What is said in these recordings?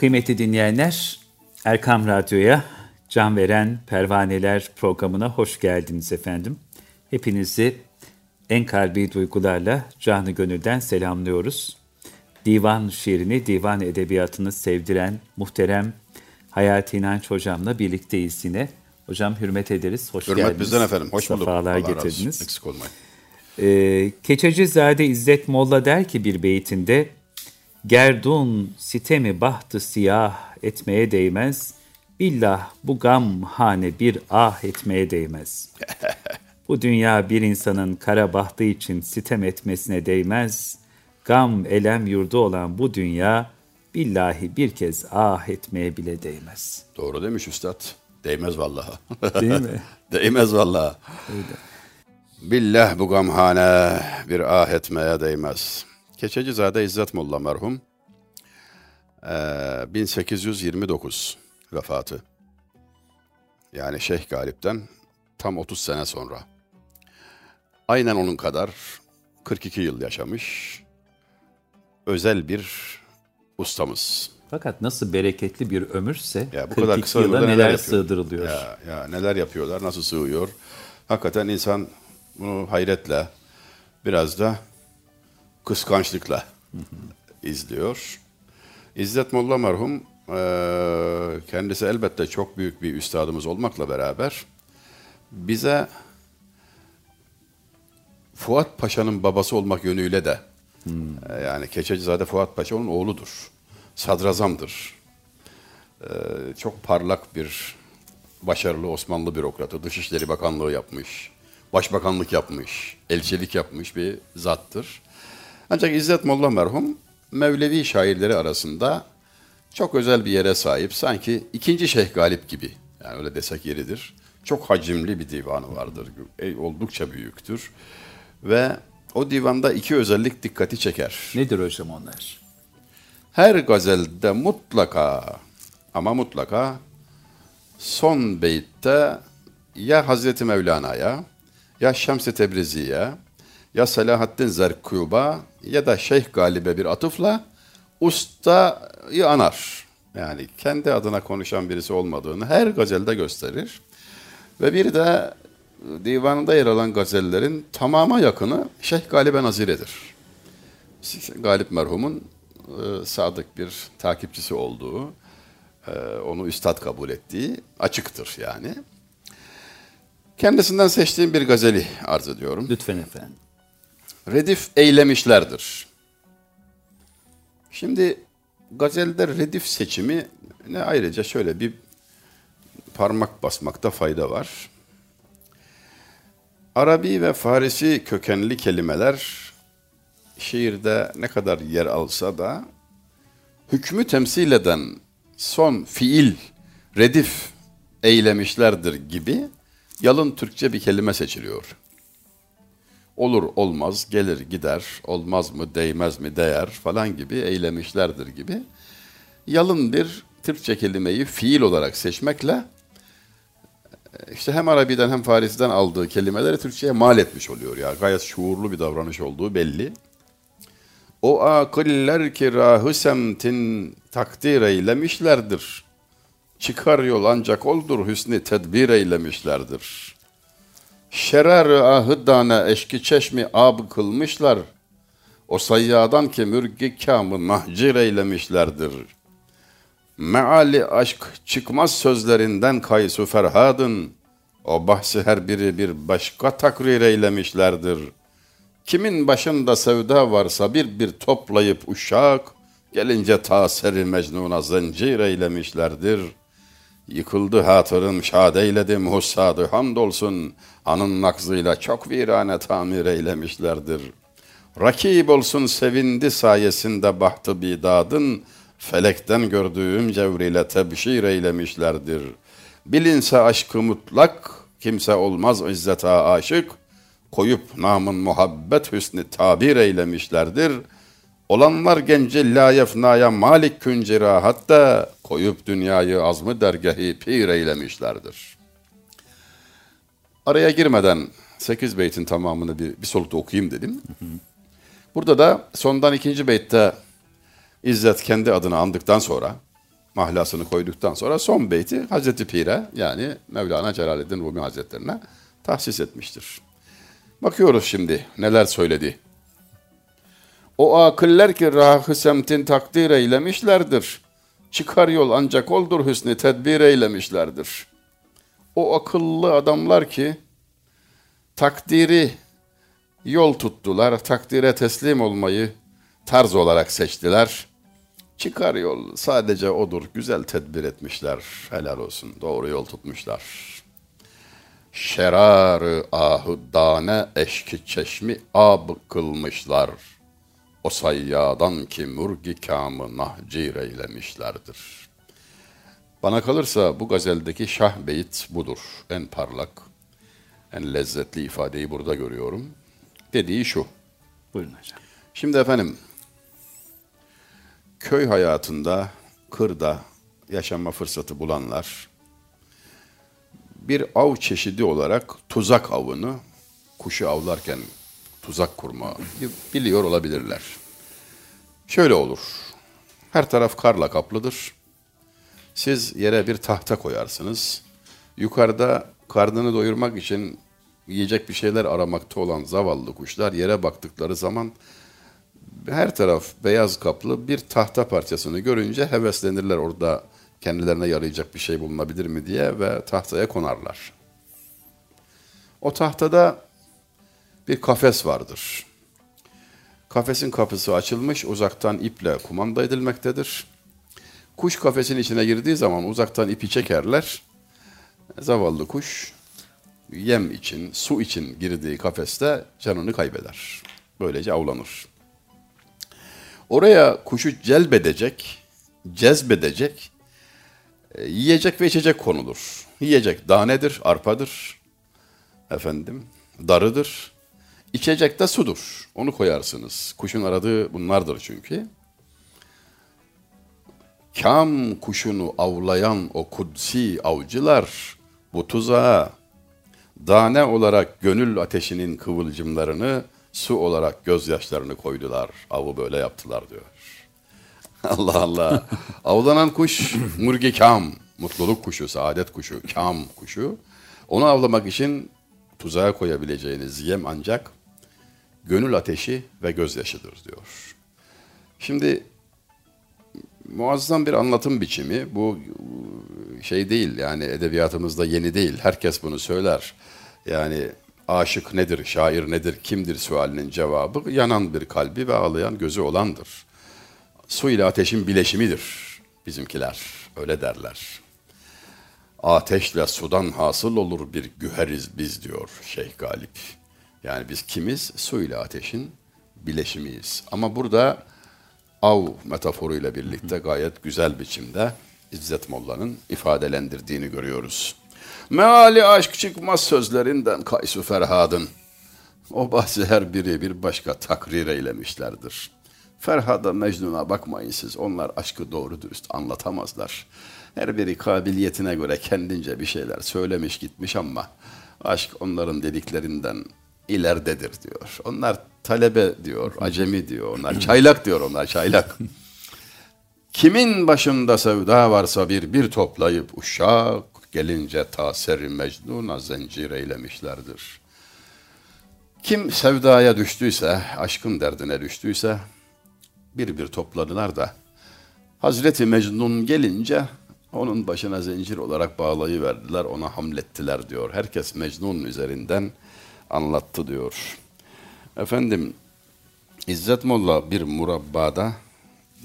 Kıymetli dinleyenler, Erkam Radyo'ya Can Veren Pervaneler programına hoş geldiniz efendim. Hepinizi en kalbi duygularla canı gönülden selamlıyoruz. Divan şiirini, divan edebiyatını sevdiren muhterem Hayati İnanç Hocam'la birlikteyiz yine. Hocam hürmet ederiz, hoş hürmet geldiniz. Hürmet bizden efendim, hoş bulduk. Safalar Allah getirdiniz. Razı, eksik olmayın. Ee, Keçecizade İzzet Molla der ki bir beytinde, Gerdun sitemi bahtı siyah etmeye değmez, billah bu gam hane bir ah etmeye değmez. bu dünya bir insanın kara bahtı için sitem etmesine değmez, gam elem yurdu olan bu dünya, billahi bir kez ah etmeye bile değmez. Doğru demiş üstad. Değmez vallahi. Değil mi? Değmez vallahi. Billah bu gamhane bir ah etmeye değmez. Keçecizade İzzet Molla merhum. Ee, 1829 vefatı. Yani Şeyh Galip'ten tam 30 sene sonra. Aynen onun kadar 42 yıl yaşamış. Özel bir ustamız. Fakat nasıl bereketli bir ömürse Ya bu 42 kadar kısa ömürde neler, yapıyor? sığdırılıyor. Ya, ya neler yapıyorlar, nasıl sığıyor? Hakikaten insan bunu hayretle, biraz da kıskançlıkla izliyor. İzzet Molla merhum, eee, kendisi elbette çok büyük bir üstadımız olmakla beraber bize Fuat Paşa'nın babası olmak yönüyle de e, yani Keçecizade Fuat Paşa onun oğludur. Sadrazamdır. Ee, çok parlak bir başarılı Osmanlı bürokratı. Dışişleri Bakanlığı yapmış. Başbakanlık yapmış. Elçilik yapmış bir zattır. Ancak İzzet Molla merhum Mevlevi şairleri arasında çok özel bir yere sahip. Sanki ikinci Şeyh Galip gibi. Yani öyle desek yeridir. Çok hacimli bir divanı vardır. Oldukça büyüktür. Ve o divanda iki özellik dikkati çeker. Nedir hocam onlar? Her gazelde mutlaka ama mutlaka son beytte ya Hazreti Mevlana'ya ya Şems-i Tebrizi'ye ya Selahaddin Zerkuba ya da Şeyh Galip'e bir atıfla ustayı anar. Yani kendi adına konuşan birisi olmadığını her gazelde gösterir. Ve bir de divanında yer alan gazellerin tamama yakını Şeyh Galip'e naziredir. Galip merhumun e, sadık bir takipçisi olduğu, e, onu üstad kabul ettiği açıktır yani. Kendisinden seçtiğim bir gazeli arz ediyorum. Lütfen efendim. Redif eylemişlerdir. Şimdi gazelde redif seçimi ne ayrıca şöyle bir parmak basmakta fayda var. Arabi ve Farisi kökenli kelimeler şiirde ne kadar yer alsa da hükmü temsil eden son fiil redif eylemişlerdir gibi yalın Türkçe bir kelime seçiliyor. Olur olmaz, gelir gider, olmaz mı, değmez mi, değer falan gibi eylemişlerdir gibi yalın bir Türkçe kelimeyi fiil olarak seçmekle işte hem Arabi'den hem Farisi'den aldığı kelimeleri Türkçe'ye mal etmiş oluyor. Ya gayet şuurlu bir davranış olduğu belli. O akıller ki rahı semtin takdir eylemişlerdir. Çıkar yol ancak oldur hüsnü tedbir eylemişlerdir. Şerer ahıddane eşki çeşmi ab kılmışlar. O sayyadan ki mürgi kamı mahcir eylemişlerdir. Meali aşk çıkmaz sözlerinden kaysu ferhadın. O bahsi her biri bir başka takrir eylemişlerdir. Kimin başında sevda varsa bir bir toplayıp uşak, gelince taseri mecnuna zincir eylemişlerdir. Yıkıldı hatırım şad eyledim hussadı hamdolsun, anın nakzıyla çok virane tamir eylemişlerdir. Rakib olsun sevindi sayesinde bahtı bidadın, felekten gördüğüm cevriyle tebşir eylemişlerdir. Bilinse aşkı mutlak, kimse olmaz izzete aşık, koyup namın muhabbet hüsnü tabir eylemişlerdir. Olanlar genci la yefnaya malik küncira hatta koyup dünyayı azmı dergahi pir eylemişlerdir. Araya girmeden 8 beytin tamamını bir, bir solukta okuyayım dedim. Burada da sondan ikinci beytte İzzet kendi adını andıktan sonra mahlasını koyduktan sonra son beyti Hazreti Pir'e yani Mevlana Celaleddin Rumi Hazretlerine tahsis etmiştir. Bakıyoruz şimdi neler söyledi. O akıller ki rahı semtin takdir eylemişlerdir. Çıkar yol ancak oldur hüsnü tedbir eylemişlerdir. O akıllı adamlar ki takdiri yol tuttular, takdire teslim olmayı tarz olarak seçtiler. Çıkar yol sadece odur, güzel tedbir etmişler, helal olsun, doğru yol tutmuşlar. Şerarı ahuddane eşki çeşmi ab kılmışlar. O sayyadan ki murgi kamı nahcir eylemişlerdir. Bana kalırsa bu gazeldeki şah beyit budur. En parlak, en lezzetli ifadeyi burada görüyorum. Dediği şu. Buyurun hocam. Şimdi efendim, köy hayatında, kırda yaşama fırsatı bulanlar, bir av çeşidi olarak tuzak avını, kuşu avlarken tuzak kurma biliyor olabilirler. Şöyle olur, her taraf karla kaplıdır. Siz yere bir tahta koyarsınız. Yukarıda karnını doyurmak için yiyecek bir şeyler aramakta olan zavallı kuşlar yere baktıkları zaman her taraf beyaz kaplı bir tahta parçasını görünce heveslenirler orada kendilerine yarayacak bir şey bulunabilir mi diye ve tahtaya konarlar. O tahtada bir kafes vardır. Kafesin kapısı açılmış, uzaktan iple kumanda edilmektedir. Kuş kafesin içine girdiği zaman uzaktan ipi çekerler. Zavallı kuş yem için, su için girdiği kafeste canını kaybeder. Böylece avlanır. Oraya kuşu celbedecek, cezbedecek, e, yiyecek ve içecek konulur. Yiyecek danedir, arpadır, efendim, darıdır. İçecek de sudur. Onu koyarsınız. Kuşun aradığı bunlardır çünkü. Kam kuşunu avlayan o kudsi avcılar bu tuzağa dane olarak gönül ateşinin kıvılcımlarını, su olarak gözyaşlarını koydular. Avı böyle yaptılar diyor. Allah Allah. Avlanan kuş murgi kam, mutluluk kuşu, saadet kuşu, kam kuşu. Onu avlamak için tuzağa koyabileceğiniz yem ancak gönül ateşi ve gözyaşıdır diyor. Şimdi muazzam bir anlatım biçimi. Bu şey değil yani edebiyatımızda yeni değil. Herkes bunu söyler. Yani aşık nedir, şair nedir, kimdir sualinin cevabı yanan bir kalbi ve ağlayan gözü olandır. Su ile ateşin bileşimidir bizimkiler. Öyle derler. Ateşle sudan hasıl olur bir güheriz biz diyor Şeyh Galip. Yani biz kimiz? Su ile ateşin bileşimiyiz. Ama burada av metaforuyla birlikte gayet güzel biçimde İzzet Molla'nın ifadelendirdiğini görüyoruz. Meali aşk çıkmaz sözlerinden Kaysu Ferhad'ın. O bahsi her biri bir başka takrir eylemişlerdir. Ferhad'a Mecnun'a bakmayın siz. Onlar aşkı doğru dürüst anlatamazlar. Her biri kabiliyetine göre kendince bir şeyler söylemiş gitmiş ama aşk onların dediklerinden ileridedir diyor. Onlar talebe diyor, acemi diyor, onlar çaylak diyor onlar çaylak. Kimin başında sevda varsa bir bir toplayıp uşak gelince taseri mecnuna zincir eylemişlerdir. Kim sevdaya düştüyse, aşkın derdine düştüyse bir bir topladılar da Hazreti Mecnun gelince onun başına zincir olarak bağlayıverdiler, ona hamlettiler diyor. Herkes Mecnun üzerinden anlattı diyor. Efendim İzzet Molla bir murabbada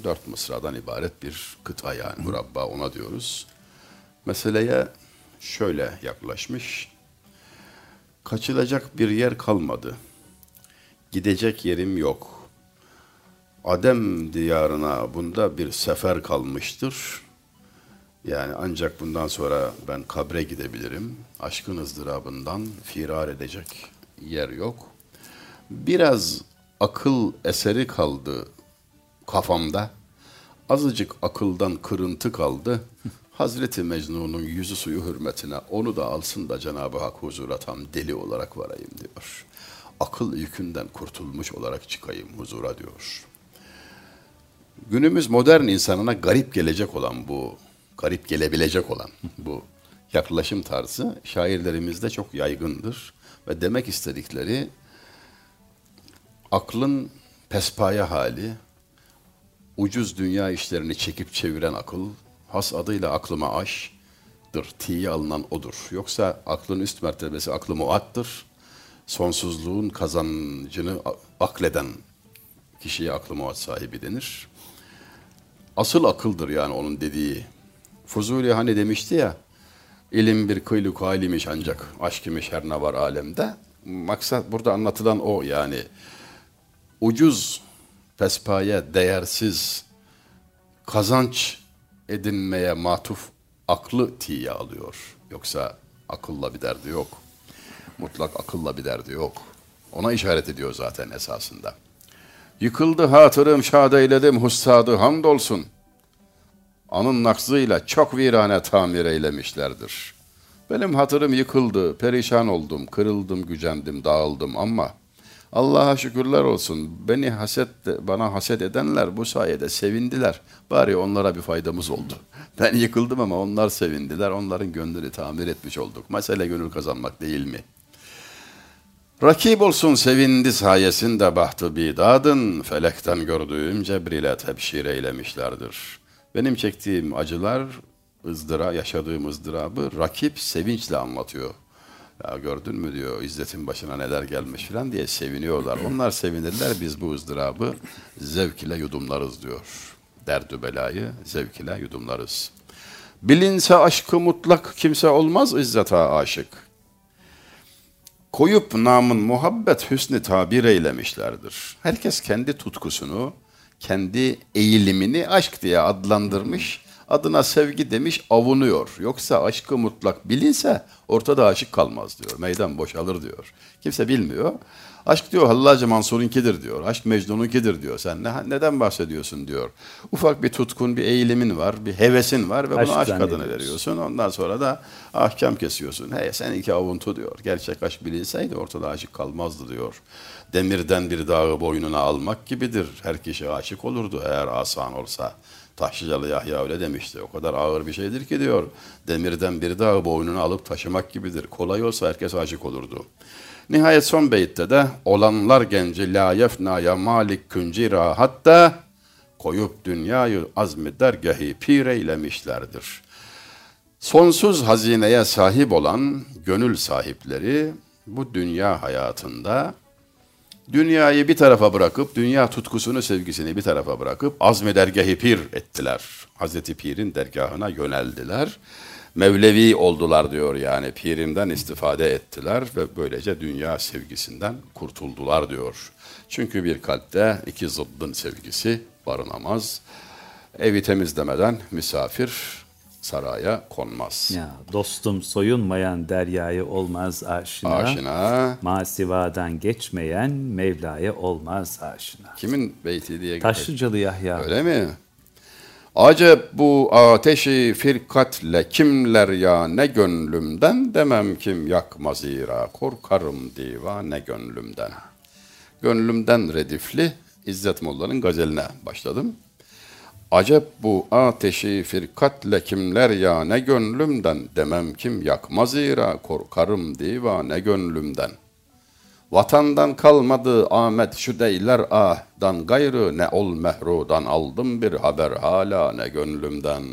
dört mısradan ibaret bir kıta yani murabba ona diyoruz. Meseleye şöyle yaklaşmış. Kaçılacak bir yer kalmadı. Gidecek yerim yok. Adem diyarına bunda bir sefer kalmıştır. Yani ancak bundan sonra ben kabre gidebilirim. Aşkın ızdırabından firar edecek yer yok. Biraz akıl eseri kaldı kafamda. Azıcık akıldan kırıntı kaldı. Hazreti Mecnun'un yüzü suyu hürmetine onu da alsın da Cenab-ı Hak huzura tam deli olarak varayım diyor. Akıl yükünden kurtulmuş olarak çıkayım huzura diyor. Günümüz modern insanına garip gelecek olan bu, garip gelebilecek olan bu yaklaşım tarzı şairlerimizde çok yaygındır. Ve demek istedikleri aklın pespaya hali, ucuz dünya işlerini çekip çeviren akıl, has adıyla aklıma aş'dır, tiye alınan odur. Yoksa aklın üst mertebesi aklı muattır, sonsuzluğun kazancını akleden kişiye aklı muat sahibi denir. Asıl akıldır yani onun dediği. Fuzuli hani demişti ya, ilim bir kıyluk halimiş ancak aşk imiş her ne var alemde. Maksat burada anlatılan o yani. Ucuz, pespaye, değersiz, kazanç edinmeye matuf aklı tiye alıyor. Yoksa akılla bir derdi yok. Mutlak akılla bir derdi yok. Ona işaret ediyor zaten esasında. Yıkıldı hatırım şad eyledim hussadı hamdolsun. Anın nakzıyla çok virane tamir eylemişlerdir. Benim hatırım yıkıldı, perişan oldum, kırıldım, gücendim, dağıldım ama Allah'a şükürler olsun. Beni haset bana haset edenler bu sayede sevindiler. Bari onlara bir faydamız oldu. Ben yıkıldım ama onlar sevindiler. Onların gönlünü tamir etmiş olduk. Mesele gönül kazanmak değil mi? Rakip olsun sevindi sayesinde bahtı bidadın, felekten gördüğüm cebriyle tebşir eylemişlerdir. Benim çektiğim acılar, ızdıra, yaşadığım ızdırabı rakip sevinçle anlatıyor. Ya gördün mü diyor İzzet'in başına neler gelmiş falan diye seviniyorlar. Onlar sevinirler biz bu ızdırabı zevk ile yudumlarız diyor. Derdü belayı zevk ile yudumlarız. Bilinse aşkı mutlak kimse olmaz İzzet'e aşık. Koyup namın muhabbet hüsnü tabir eylemişlerdir. Herkes kendi tutkusunu, kendi eğilimini aşk diye adlandırmış adına sevgi demiş avunuyor. Yoksa aşkı mutlak bilinse ortada aşık kalmaz diyor. Meydan boşalır diyor. Kimse bilmiyor. Aşk diyor Hallacı Mansur'unkidir diyor. Aşk Mecnun'unkidir diyor. Sen ne, neden bahsediyorsun diyor. Ufak bir tutkun, bir eğilimin var, bir hevesin var ve aşk bunu aşk adını veriyorsun. Ondan sonra da ahkam kesiyorsun. Hey seninki avuntu diyor. Gerçek aşk bilinseydi ortada aşık kalmazdı diyor. Demirden bir dağı boynuna almak gibidir. Her kişi aşık olurdu eğer asan olsa. Taşlıcalı Yahya öyle demişti. O kadar ağır bir şeydir ki diyor. Demirden bir dağı boynuna alıp taşımak gibidir. Kolay olsa herkes aşık olurdu. Nihayet son beytte de olanlar genci la yefnaya malik küncira hatta koyup dünyayı azmi dergahi pir eylemişlerdir. Sonsuz hazineye sahip olan gönül sahipleri bu dünya hayatında Dünyayı bir tarafa bırakıp, dünya tutkusunu, sevgisini bir tarafa bırakıp azme dergahı pir ettiler. Hazreti Pir'in dergahına yöneldiler. Mevlevi oldular diyor yani pirimden istifade ettiler ve böylece dünya sevgisinden kurtuldular diyor. Çünkü bir kalpte iki zıddın sevgisi barınamaz. Evi temizlemeden misafir saraya konmaz. Ya dostum soyunmayan deryayı olmaz aşina. Aşina. Masivadan geçmeyen Mevla'ya olmaz aşina. Kimin beyti diye Taşlıcalı Yahya. Öyle mi? Acep bu ateşi firkatle kimler ya ne gönlümden demem kim yakma zira korkarım diva ne gönlümden. Gönlümden redifli İzzet Molla'nın gazeline başladım. Acep bu ateşi firkatle kimler ya ne gönlümden demem kim yakmaz zira korkarım divane gönlümden. Vatandan kalmadı Ahmet şu deyler ahdan gayrı ne ol mehrudan aldım bir haber hala ne gönlümden.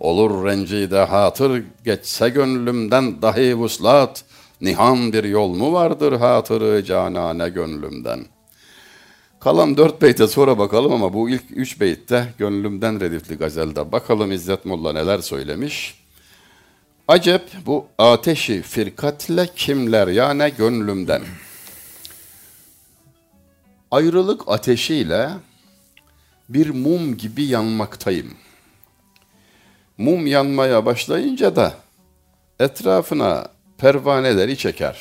Olur rencide hatır geçse gönlümden dahi vuslat nihan bir yol mu vardır hatırı canane gönlümden.'' Kalan dört beyte sonra bakalım ama bu ilk üç beytte gönlümden redifli gazelde. Bakalım İzzet Molla neler söylemiş. Acep bu ateşi firkatle kimler yani gönlümden. Ayrılık ateşiyle bir mum gibi yanmaktayım. Mum yanmaya başlayınca da etrafına pervaneleri çeker.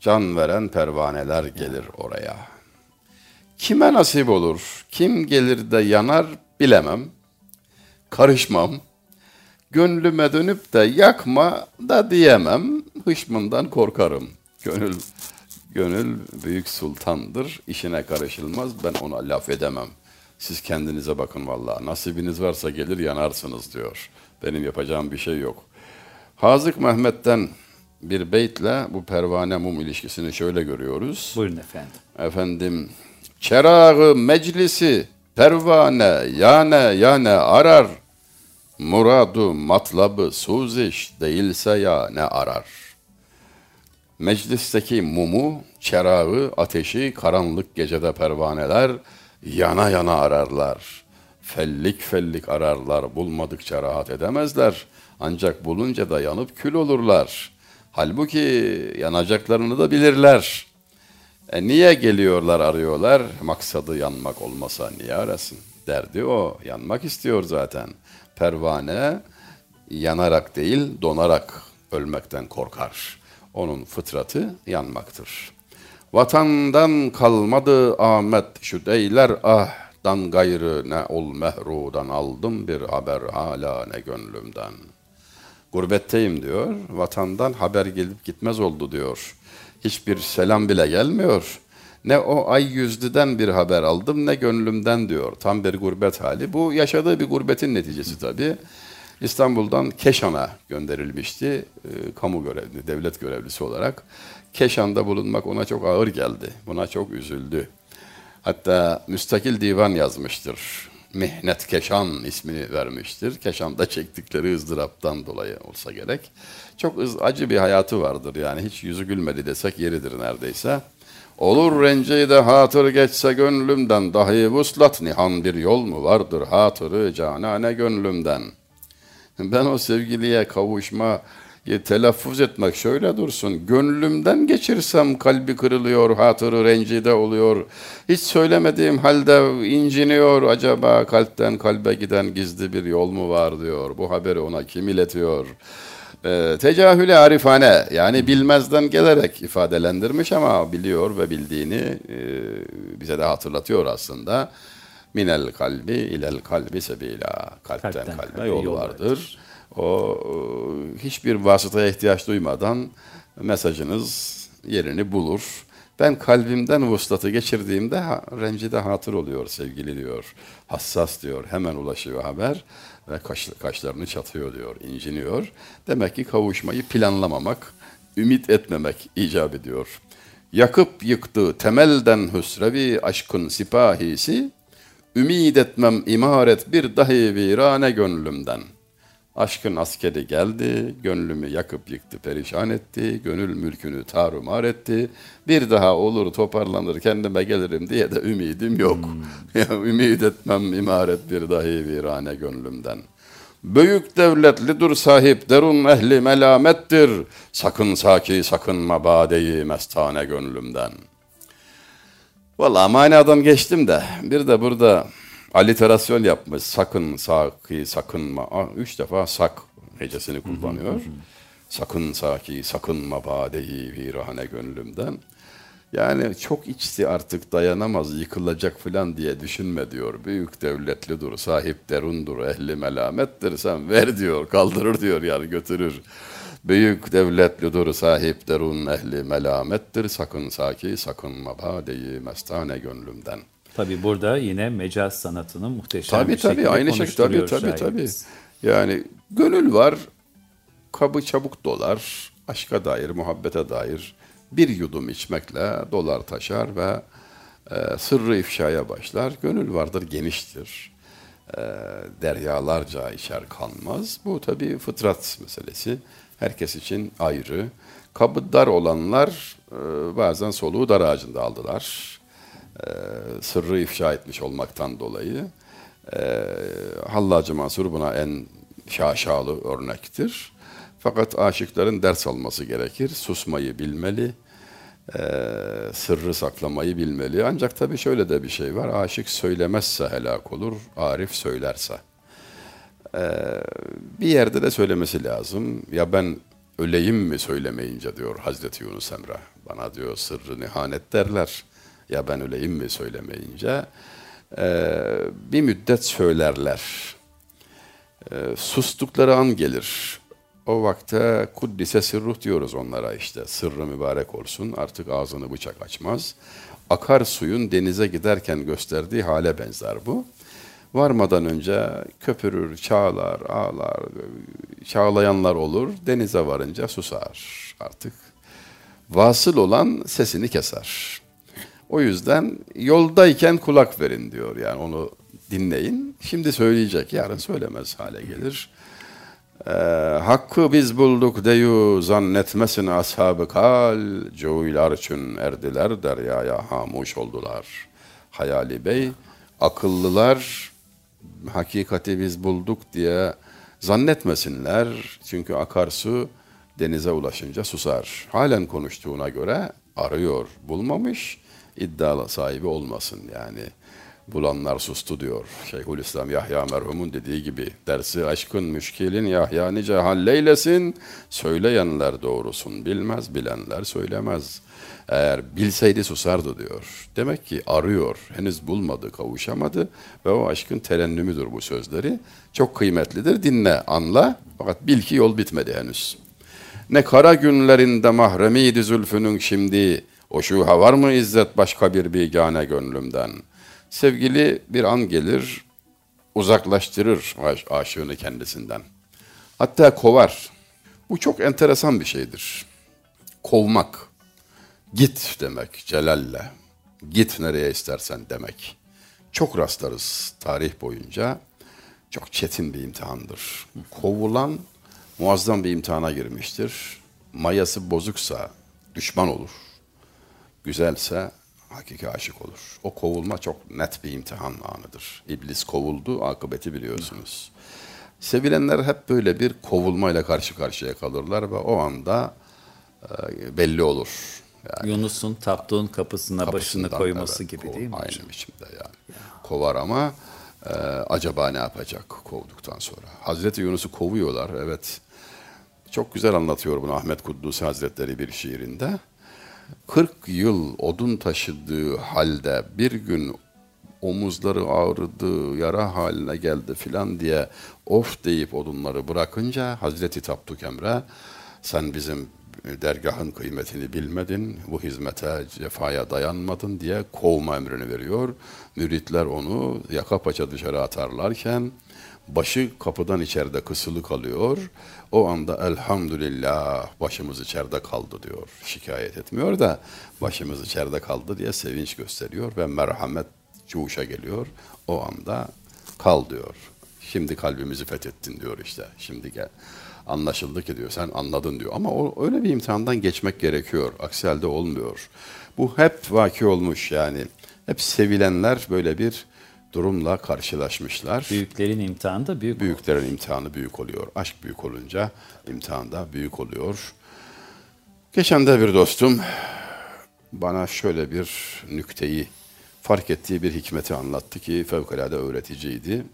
Can veren pervaneler gelir oraya.'' Kime nasip olur, kim gelir de yanar bilemem. Karışmam. Gönlüme dönüp de yakma da diyemem. Hışmından korkarım. Gönül gönül büyük sultandır. İşine karışılmaz. Ben ona laf edemem. Siz kendinize bakın vallahi. Nasibiniz varsa gelir yanarsınız diyor. Benim yapacağım bir şey yok. Hazık Mehmet'ten bir beytle bu pervane mum ilişkisini şöyle görüyoruz. Buyurun efendim. Efendim, çerağı meclisi pervane yane yane arar. Muradu matlabı suziş değilse ya ne arar. Meclisteki mumu, çerağı, ateşi karanlık gecede pervaneler yana yana ararlar. Fellik fellik ararlar, bulmadıkça rahat edemezler. Ancak bulunca da yanıp kül olurlar. Halbuki yanacaklarını da bilirler. E niye geliyorlar arıyorlar? Maksadı yanmak olmasa niye arasın? Derdi o. Yanmak istiyor zaten. Pervane yanarak değil donarak ölmekten korkar. Onun fıtratı yanmaktır. Vatandan kalmadı Ahmet şu deyler ahdan gayrı ne ol mehrudan aldım bir haber hala ne gönlümden. Gurbetteyim diyor. Vatandan haber gelip gitmez oldu diyor. Hiçbir selam bile gelmiyor. Ne o ay yüzlüden bir haber aldım ne gönlümden diyor. Tam bir gurbet hali. Bu yaşadığı bir gurbetin neticesi tabii. İstanbul'dan Keşan'a gönderilmişti e, kamu görevli, devlet görevlisi olarak. Keşan'da bulunmak ona çok ağır geldi. Buna çok üzüldü. Hatta müstakil divan yazmıştır. Mihnet Keşan ismini vermiştir. Keşan'da çektikleri ızdıraptan dolayı olsa gerek. Çok acı bir hayatı vardır yani hiç yüzü gülmedi desek yeridir neredeyse. Olur renceyi de hatır geçse gönlümden, dahi vuslat nihan bir yol mu vardır hatırı canane gönlümden. Ben o sevgiliye kavuşma telaffuz etmek şöyle dursun. Gönlümden geçirsem kalbi kırılıyor, hatırı rencide oluyor. Hiç söylemediğim halde inciniyor. Acaba kalpten kalbe giden gizli bir yol mu var diyor. Bu haberi ona kim iletiyor? E, tecahüle arifane yani bilmezden gelerek ifadelendirmiş ama biliyor ve bildiğini e, bize de hatırlatıyor aslında. Minel kalbi ilel kalbi sebila. Kalpten, Kalpten kalbe yol, yol vardır. vardır. O hiçbir vasıtaya ihtiyaç duymadan mesajınız yerini bulur. Ben kalbimden vuslatı geçirdiğimde ha, rencide hatır oluyor sevgili diyor. Hassas diyor. Hemen ulaşıyor haber ve kaş, kaşlarını çatıyor diyor, inciniyor. Demek ki kavuşmayı planlamamak, ümit etmemek icap ediyor. Yakıp yıktı temelden hüsrevi aşkın sipahisi, ümid etmem imaret bir dahi virane gönlümden.'' Aşkın askeri geldi, gönlümü yakıp yıktı, perişan etti, gönül mülkünü tarumar etti. Bir daha olur toparlanır kendime gelirim diye de ümidim yok. Hmm. ya, ümid etmem imaret bir dahi virane gönlümden. Büyük devletli dur sahip derun ehli melamettir. Sakın saki sakınma badeyi mestane gönlümden. Vallahi manadan geçtim de bir de burada aliterasyon yapmış. Sakın, saki, sakınma. Üç defa sak hecesini kullanıyor. sakın saki, sakınma badeyi virane gönlümden. Yani çok içti artık dayanamaz, yıkılacak filan diye düşünme diyor. Büyük devletli dur, sahip derundur, ehli melamettir sen ver diyor, kaldırır diyor yani götürür. Büyük devletli dur, sahip derun, ehli melamettir. Sakın saki, sakınma badeyi mestane gönlümden.'' Tabi burada yine mecaz sanatının muhteşem tabii, bir tabii, şekilde aynı şey, tabii, tabii, tabii. Yani gönül var, kabı çabuk dolar, aşka dair, muhabbete dair bir yudum içmekle dolar taşar ve e, sırrı ifşaya başlar. Gönül vardır, geniştir. E, deryalarca içer kanmaz. Bu tabii fıtrat meselesi. Herkes için ayrı. Kabı dar olanlar e, bazen soluğu dar ağacında aldılar sırrı ifşa etmiş olmaktan dolayı e, Hallacı Mansur buna en şaşalı örnektir. Fakat aşıkların ders alması gerekir. Susmayı bilmeli, e, sırrı saklamayı bilmeli. Ancak tabii şöyle de bir şey var. Aşık söylemezse helak olur, arif söylerse. E, bir yerde de söylemesi lazım. Ya ben öleyim mi söylemeyince diyor Hazreti Yunus Emre. Bana diyor sırrı nihanet derler ya ben öleyim mi söylemeyince e, bir müddet söylerler. E, sustukları an gelir. O vakte kuddise sırruh diyoruz onlara işte. Sırrı mübarek olsun artık ağzını bıçak açmaz. akar suyun denize giderken gösterdiği hale benzer bu. Varmadan önce köpürür, çağlar, ağlar, çağlayanlar olur. Denize varınca susar artık. Vasıl olan sesini keser. O yüzden yoldayken kulak verin diyor. Yani onu dinleyin. Şimdi söyleyecek, yarın söylemez hale gelir. Ee, hakkı biz bulduk deyu zannetmesin ashabı kal, Cuylar için erdiler deryaya hamuş oldular. Hayali Bey, akıllılar hakikati biz bulduk diye zannetmesinler. Çünkü akarsu denize ulaşınca susar. Halen konuştuğuna göre arıyor, bulmamış, iddialı sahibi olmasın yani. Bulanlar sustu diyor. Şeyhülislam Yahya merhumun dediği gibi dersi aşkın müşkilin Yahya nice halleylesin. Söyleyenler doğrusun bilmez, bilenler söylemez. Eğer bilseydi susardı diyor. Demek ki arıyor, henüz bulmadı, kavuşamadı ve o aşkın terennümüdür bu sözleri. Çok kıymetlidir, dinle, anla fakat bil ki yol bitmedi henüz. Ne kara günlerinde mahremiydi zülfünün şimdi, o şuha var mı izzet başka bir bigane gönlümden? Sevgili bir an gelir, uzaklaştırır aşığını kendisinden. Hatta kovar. Bu çok enteresan bir şeydir. Kovmak. Git demek celalle. Git nereye istersen demek. Çok rastlarız tarih boyunca. Çok çetin bir imtihandır. Kovulan muazzam bir imtihana girmiştir. Mayası bozuksa düşman olur. Güzelse hakiki aşık olur. O kovulma çok net bir imtihan anıdır. İblis kovuldu, akıbeti biliyorsunuz. Sevilenler hep böyle bir kovulmayla karşı karşıya kalırlar ve o anda e, belli olur. Yani, Yunus'un taptığın kapısına başını koyması evet, gibi değil mi? Aynı biçimde yani. Ya. Kovar ama e, acaba ne yapacak kovduktan sonra? Hazreti Yunus'u kovuyorlar evet. Çok güzel anlatıyor bunu Ahmet Kuddusi Hazretleri bir şiirinde. 40 yıl odun taşıdığı halde bir gün omuzları ağrıdı, yara haline geldi filan diye of deyip odunları bırakınca Hazreti Tapduk Emre sen bizim dergahın kıymetini bilmedin, bu hizmete, cefaya dayanmadın diye kovma emrini veriyor. Müritler onu yaka paça dışarı atarlarken başı kapıdan içeride kısılı kalıyor. O anda elhamdülillah başımız içeride kaldı diyor. Şikayet etmiyor da başımız içeride kaldı diye sevinç gösteriyor ve merhamet cuşa geliyor. O anda kal diyor. Şimdi kalbimizi fethettin diyor işte. Şimdi gel. Anlaşıldı ki diyor sen anladın diyor. Ama o, öyle bir imtihandan geçmek gerekiyor. Aksi halde olmuyor. Bu hep vaki olmuş yani. Hep sevilenler böyle bir durumla karşılaşmışlar. Büyüklerin imtihanı da büyük Büyüklerin oluyor. imtihanı büyük oluyor. Aşk büyük olunca imtihan da büyük oluyor. Geçen de bir dostum bana şöyle bir nükteyi fark ettiği bir hikmeti anlattı ki fevkalade öğreticiydi.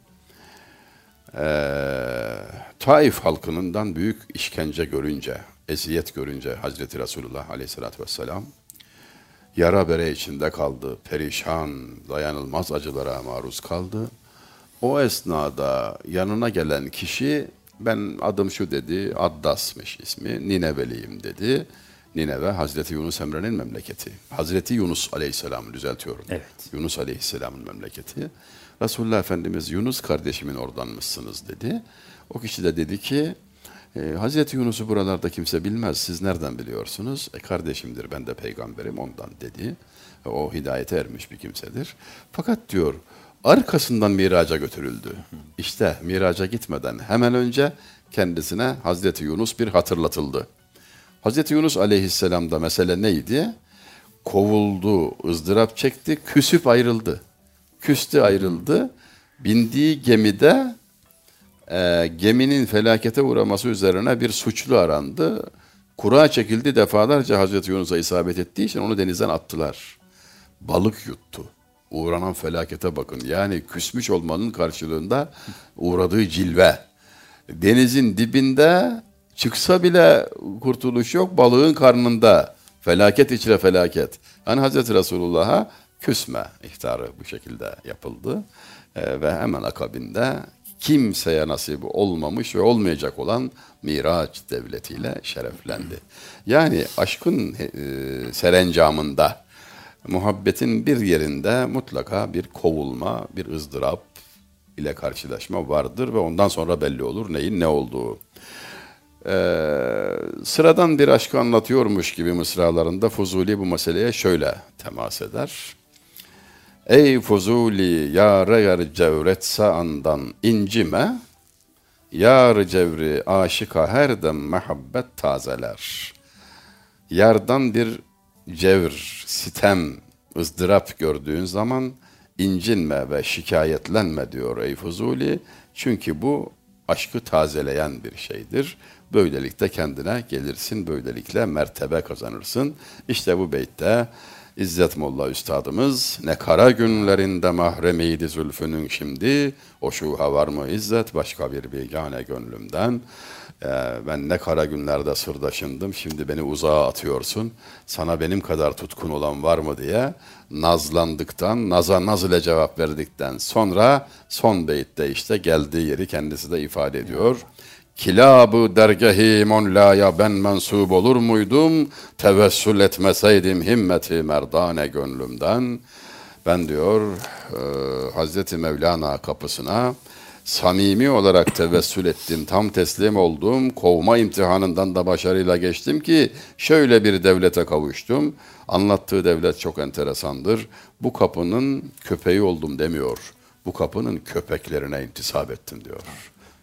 Ee, Taif halkından büyük işkence görünce, eziyet görünce Hazreti Resulullah aleyhissalatü vesselam yara bere içinde kaldı, perişan, dayanılmaz acılara maruz kaldı. O esnada yanına gelen kişi ben adım şu dedi, Addas'mış ismi, Nineveliyim dedi. Nineve Hazreti Yunus Emre'nin memleketi. Hazreti Yunus Aleyhisselam düzeltiyorum. Evet. Yunus Aleyhisselam'ın memleketi. Resulullah Efendimiz Yunus kardeşimin oradanmışsınız dedi. O kişi de dedi ki ee, Hazreti Yunus'u buralarda kimse bilmez. Siz nereden biliyorsunuz? E kardeşimdir ben de peygamberim ondan dedi. E, o hidayete ermiş bir kimsedir. Fakat diyor arkasından miraca götürüldü. İşte miraca gitmeden hemen önce kendisine Hazreti Yunus bir hatırlatıldı. Hazreti Yunus aleyhisselamda mesele neydi? Kovuldu, ızdırap çekti, küsüp ayrıldı. Küstü ayrıldı. Bindiği gemide e, geminin felakete uğraması üzerine bir suçlu arandı. Kura çekildi defalarca Hazreti Yunus'a isabet ettiği için onu denizden attılar. Balık yuttu. Uğranan felakete bakın. Yani küsmüş olmanın karşılığında uğradığı cilve. Denizin dibinde çıksa bile kurtuluş yok. Balığın karnında. Felaket içre felaket. Yani Hazreti Resulullah'a küsme ihtarı bu şekilde yapıldı. Ee, ve hemen akabinde kimseye nasip olmamış ve olmayacak olan Miraç devletiyle şereflendi. Yani aşkın e, serencamında muhabbetin bir yerinde mutlaka bir kovulma, bir ızdırap ile karşılaşma vardır ve ondan sonra belli olur neyin ne olduğu. Ee, sıradan bir aşkı anlatıyormuş gibi mısralarında Fuzuli bu meseleye şöyle temas eder. Ey Fuzuli yâre yar cevretse andan incime, yar cevri aşıka her dem mehabbet tazeler. Yardan bir cevr, sitem, ızdırap gördüğün zaman incinme ve şikayetlenme diyor ey Fuzuli. Çünkü bu aşkı tazeleyen bir şeydir. Böylelikle kendine gelirsin, böylelikle mertebe kazanırsın. İşte bu beytte İzzet Molla Üstadımız ne kara günlerinde mahremiydi zülfünün şimdi o şuha var mı İzzet? Başka bir bigane gönlümden. Ee, ben ne kara günlerde sırdaşındım şimdi beni uzağa atıyorsun. Sana benim kadar tutkun olan var mı? diye nazlandıktan naza naz ile cevap verdikten sonra son beyitte işte geldiği yeri kendisi de ifade ediyor. Kilabı dergehi monlaya ben mensup olur muydum? Tevessül etmeseydim himmeti merdane gönlümden. Ben diyor e, Hazreti Mevlana kapısına samimi olarak tevessül ettim, tam teslim oldum, kovma imtihanından da başarıyla geçtim ki şöyle bir devlete kavuştum. Anlattığı devlet çok enteresandır. Bu kapının köpeği oldum demiyor. Bu kapının köpeklerine intisap ettim diyor.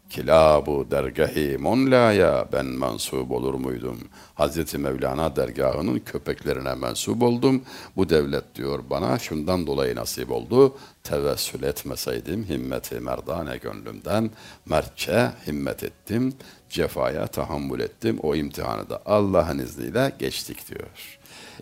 Kilabu dergahi monlaya ben mensup olur muydum? Hazreti Mevlana dergahının köpeklerine mensup oldum. Bu devlet diyor bana şundan dolayı nasip oldu. Tevessül etmeseydim himmeti merdane gönlümden mertçe himmet ettim. Cefaya tahammül ettim. O imtihanı da Allah'ın izniyle geçtik diyor.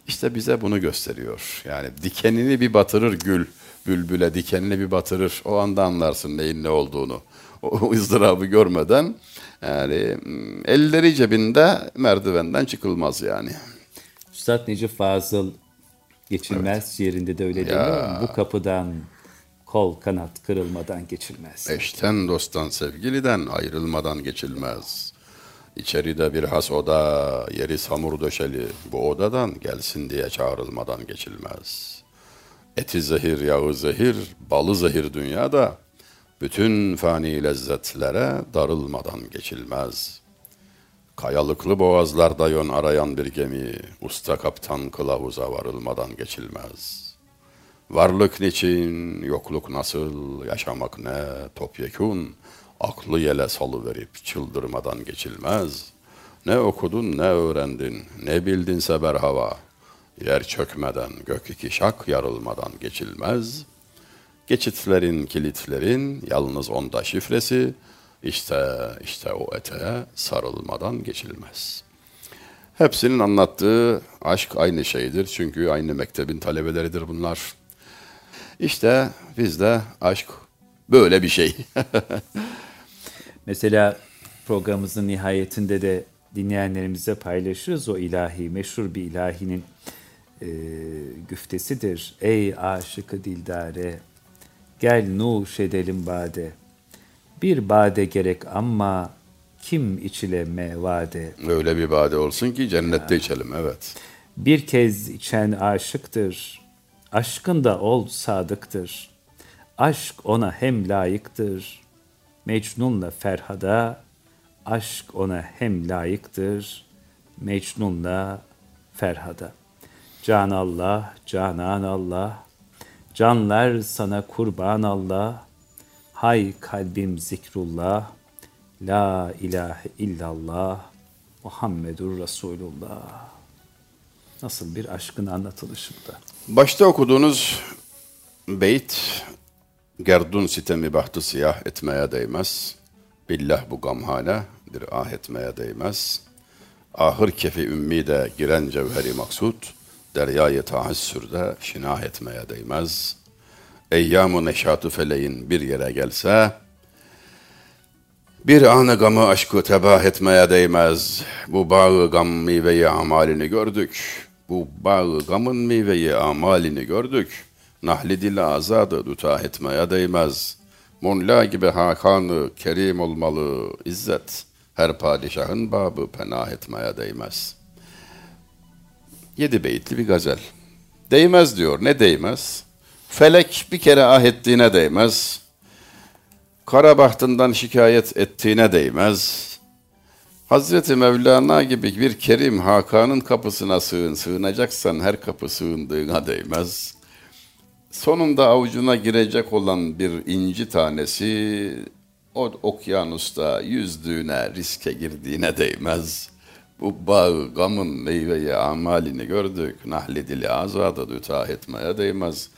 İşte bize bunu gösteriyor. Yani dikenini bir batırır gül, bülbüle dikenini bir batırır. O anda anlarsın neyin ne olduğunu o ızdırabı görmeden yani mm, elleri cebinde merdivenden çıkılmaz yani. Üstad Necip Fazıl geçilmez evet. yerinde de öyle deniyor. Bu kapıdan kol kanat kırılmadan geçilmez. Eşten dosttan sevgiliden ayrılmadan geçilmez. İçeride bir has oda, yeri samur döşeli, bu odadan gelsin diye çağrılmadan geçilmez. Eti zehir, yağı zehir, balı zehir dünyada, bütün fani lezzetlere darılmadan geçilmez. Kayalıklı boğazlarda yön arayan bir gemi, usta kaptan kılavuza varılmadan geçilmez. Varlık niçin, yokluk nasıl, yaşamak ne, topyekun, aklı yele salıverip çıldırmadan geçilmez. Ne okudun ne öğrendin, ne bildinse berhava, yer çökmeden, gök iki şak yarılmadan geçilmez.'' Geçitlerin, kilitlerin yalnız onda şifresi işte işte o eteğe sarılmadan geçilmez. Hepsinin anlattığı aşk aynı şeydir. Çünkü aynı mektebin talebeleridir bunlar. İşte bizde aşk böyle bir şey. Mesela programımızın nihayetinde de dinleyenlerimize paylaşırız o ilahi, meşhur bir ilahinin e, güftesidir. Ey aşıkı dildare, Gel nuş edelim bade. Bir bade gerek ama kim içile mevade. Öyle bir bade olsun ki cennette ya. içelim evet. Bir kez içen aşıktır. Aşkında ol sadıktır. Aşk ona hem layıktır. Mecnunla Ferhada aşk ona hem layıktır. Mecnunla Ferhada. Can Allah, Canan Allah, Canlar sana kurban Allah, hay kalbim zikrullah, la ilahe illallah, Muhammedur Resulullah. Nasıl bir aşkın anlatılışı bu da. Başta okuduğunuz beyt, gerdun sitemi bahtı siyah etmeye değmez. Billah bu gamhane bir ah etmeye değmez. Ahır kefi ümmi de giren cevheri maksud, deryayı tahassürde şinah etmeye değmez. Eyyam-ı neşatı feleğin bir yere gelse, bir anı gamı aşkı tebah etmeye değmez. Bu bağı gam meyveyi amalini gördük. Bu bağı gamın meyveyi amalini gördük. Nahli dil azadı duta etmeye değmez. Monla gibi hakanı kerim olmalı izzet. Her padişahın babı penah etmeye değmez.'' Yedi beyitli bir gazel. Değmez diyor. Ne değmez? Felek bir kere ah ettiğine değmez. Kara şikayet ettiğine değmez. Hazreti Mevlana gibi bir kerim Hakan'ın kapısına sığın, sığınacaksan her kapı sığındığına değmez. Sonunda avucuna girecek olan bir inci tanesi o okyanusta yüzdüğüne, riske girdiğine değmez. Bu bağı, gamın meyveyi, amalini gördük. Nahli dili azada dütah etmeye değmez.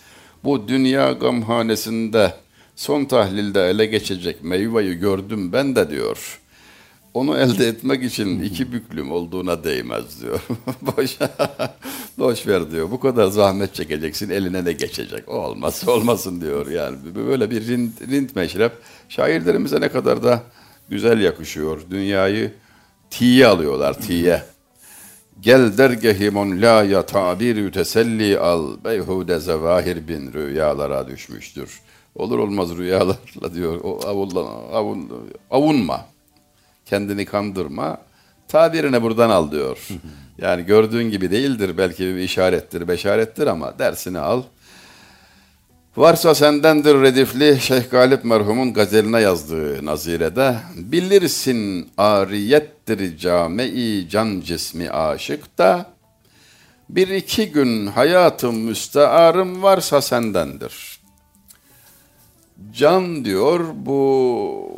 Bu dünya gamhanesinde son tahlilde ele geçecek meyveyi gördüm ben de diyor. Onu elde etmek için iki büklüm olduğuna değmez diyor. boş, boş ver diyor. Bu kadar zahmet çekeceksin eline ne geçecek? O olmaz olmasın diyor. Yani böyle bir rint, rint meşrep şairlerimize ne kadar da güzel yakışıyor. Dünyayı tiye alıyorlar tiye. Gel dergehimon la ya tabir teselli al beyhude zevahir bin rüyalara düşmüştür. Olur olmaz rüyalarla diyor. O avunla, avun, avunma. Kendini kandırma. Tabirini buradan al diyor. Yani gördüğün gibi değildir. Belki bir işarettir, beşarettir ama dersini al. Varsa sendendir redifli Şeyh Galip merhumun gazeline yazdığı nazirede bilirsin ariyettir cami can cismi aşık da bir iki gün hayatım müstearım varsa sendendir. Can diyor bu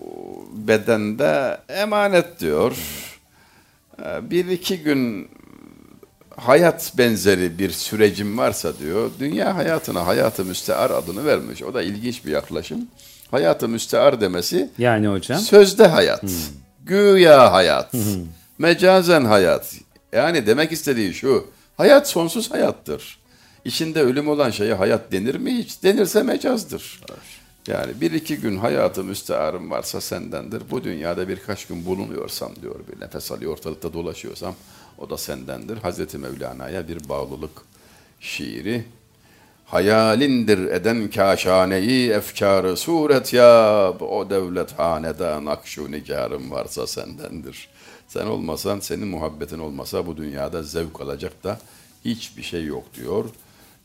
bedende emanet diyor. Bir iki gün hayat benzeri bir sürecim varsa diyor, dünya hayatına hayatı müstear adını vermiş. O da ilginç bir yaklaşım. Hayatı müstear demesi yani hocam sözde hayat, hmm. güya hayat, hmm. mecazen hayat. Yani demek istediği şu, hayat sonsuz hayattır. İçinde ölüm olan şeye hayat denir mi hiç? Denirse mecazdır. Yani bir iki gün hayatı müstearım varsa sendendir. Bu dünyada birkaç gün bulunuyorsam diyor bir nefes alıyor ortalıkta dolaşıyorsam o da sendendir. Hazreti Mevlana'ya bir bağlılık şiiri. Hayalindir eden kaşaneyi efkarı suret ya o devlet hanede nakşu nigarım varsa sendendir. Sen olmasan, senin muhabbetin olmasa bu dünyada zevk alacak da hiçbir şey yok diyor.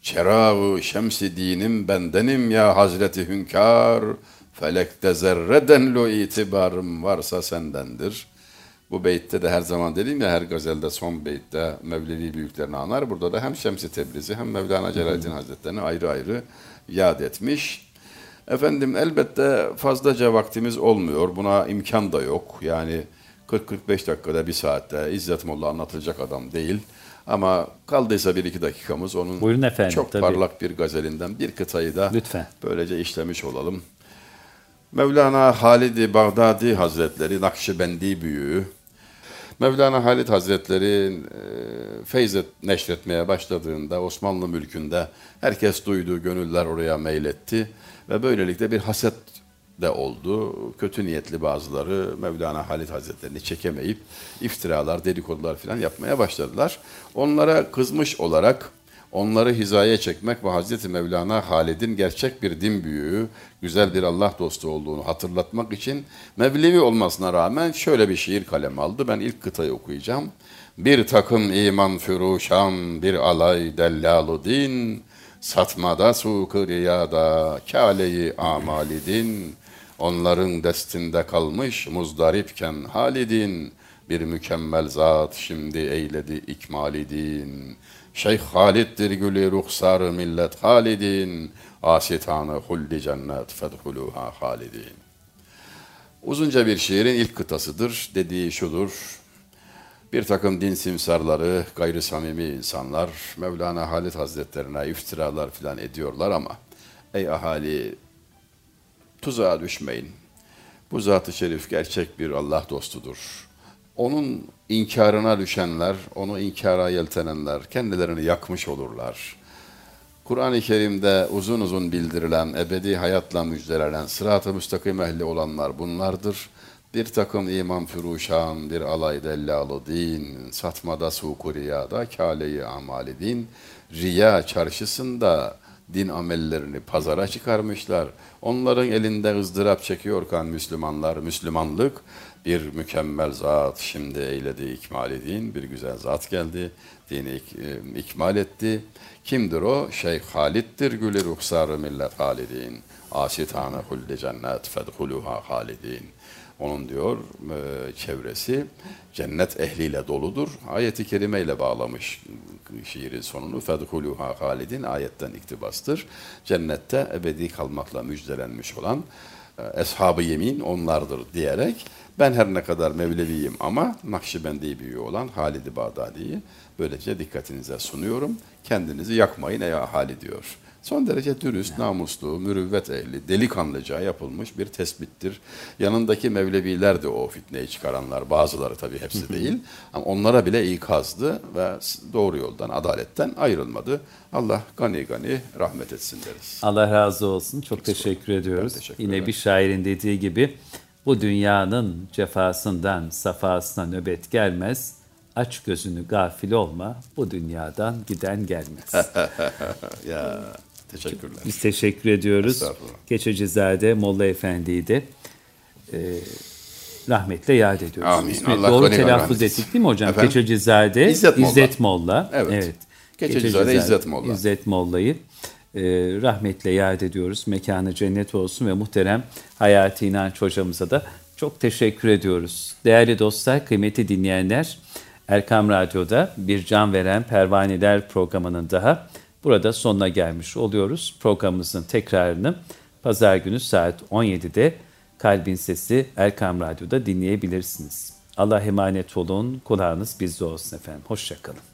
Çerağı şemsi dinim bendenim ya Hazreti Hünkar, felekte zerreden lo itibarım varsa sendendir.'' Bu beytte de her zaman dediğim ya her gazelde son beytte Mevlevi büyüklerini anar. Burada da hem Şemsi Tebrizi hem Mevlana Celaleddin Hazretleri'ni ayrı ayrı yad etmiş. Efendim elbette fazlaca vaktimiz olmuyor. Buna imkan da yok. Yani 40-45 dakikada bir saatte İzzet Molla anlatılacak adam değil. Ama kaldıysa bir iki dakikamız onun Buyurun efendim, çok tabii. parlak bir gazelinden bir kıtayı da Lütfen. böylece işlemiş olalım. Mevlana Halid-i Bağdadi Hazretleri Nakşibendi büyüğü Mevlana Halit Hazretleri e, feyzet neşretmeye başladığında Osmanlı mülkünde herkes duydu, gönüller oraya meyletti ve böylelikle bir haset de oldu. Kötü niyetli bazıları Mevlana Halit Hazretlerini çekemeyip iftiralar, dedikodular falan yapmaya başladılar. Onlara kızmış olarak onları hizaya çekmek ve Hazreti Mevlana Halid'in gerçek bir din büyüğü, güzel bir Allah dostu olduğunu hatırlatmak için Mevlevi olmasına rağmen şöyle bir şiir kalem aldı. Ben ilk kıtayı okuyacağım. Bir takım iman füruşan, bir alay dellalu din, satmada suku riyada, kâleyi amalidin, onların destinde kalmış muzdaripken halidin, bir mükemmel zat şimdi eyledi ikmalidin.'' Şeyh Halid'dir gülü ruhsar millet halidin, asitanı huldi cennet fedhuluha halidin. Uzunca bir şiirin ilk kıtasıdır. Dediği şudur. Bir takım din simsarları, gayri samimi insanlar Mevlana Halid Hazretlerine iftiralar filan ediyorlar ama ey ahali tuzağa düşmeyin. Bu zat-ı şerif gerçek bir Allah dostudur onun inkarına düşenler, onu inkara yeltenenler kendilerini yakmış olurlar. Kur'an-ı Kerim'de uzun uzun bildirilen, ebedi hayatla müjdelenen, sırat-ı müstakim ehli olanlar bunlardır. Bir takım iman füruşan, bir alay dellalı din, satmada suku riyada, kâleyi amali din, riya çarşısında din amellerini pazara çıkarmışlar. Onların elinde ızdırap çekiyorken Müslümanlar, Müslümanlık bir mükemmel zat şimdi eyledi ikmal din, bir güzel zat geldi, dini ik, e, ikmal etti. Kimdir o? Şeyh Halid'dir gülü ruhsarı millet halidin. Asitane hulli cennet fedhuluha halidin. Onun diyor e, çevresi cennet ehliyle doludur. Ayeti kerimeyle bağlamış şiirin sonunu. Fedhuluha halidin ayetten iktibastır. Cennette ebedi kalmakla müjdelenmiş olan e, Eshab-ı Yemin onlardır diyerek ben her ne kadar Mevleviyim ama Nakşibendi büyüğü olan Halid-i Bağdadi'yi böylece dikkatinize sunuyorum. Kendinizi yakmayın ey ahali diyor. Son derece dürüst, namuslu, mürüvvet ehli, delikanlıca yapılmış bir tespittir. Yanındaki Mevleviler de o fitneyi çıkaranlar, bazıları tabii hepsi değil. Ama onlara bile ikazdı ve doğru yoldan, adaletten ayrılmadı. Allah gani gani rahmet etsin deriz. Allah razı olsun. Çok teşekkür ediyoruz. teşekkür Yine ederim. bir şairin dediği gibi bu dünyanın cefasından, safasına nöbet gelmez. Aç gözünü gafil olma, bu dünyadan giden gelmez. Ya teşekkürler. Biz teşekkür ediyoruz. Keçecizade Molla Efendi'yi de e, rahmetle yad ediyoruz. Amin. İsmi Allah doğru telaffuz ettik değil mi hocam? Efendim? Keçecizade İzzet İzzet, Molla. Molla. Evet. Keçecizade İzzet Molla. İzzet Molla'yı e, rahmetle yad ediyoruz. Mekanı cennet olsun ve muhterem Hayati İnanç hocamıza da çok teşekkür ediyoruz. Değerli dostlar, kıymetli dinleyenler, Erkam Radyo'da bir can veren pervaneler programının daha burada sonuna gelmiş oluyoruz. Programımızın tekrarını pazar günü saat 17'de Kalbin Sesi Erkam Radyo'da dinleyebilirsiniz. Allah emanet olun, kulağınız bizde olsun efendim. Hoşçakalın.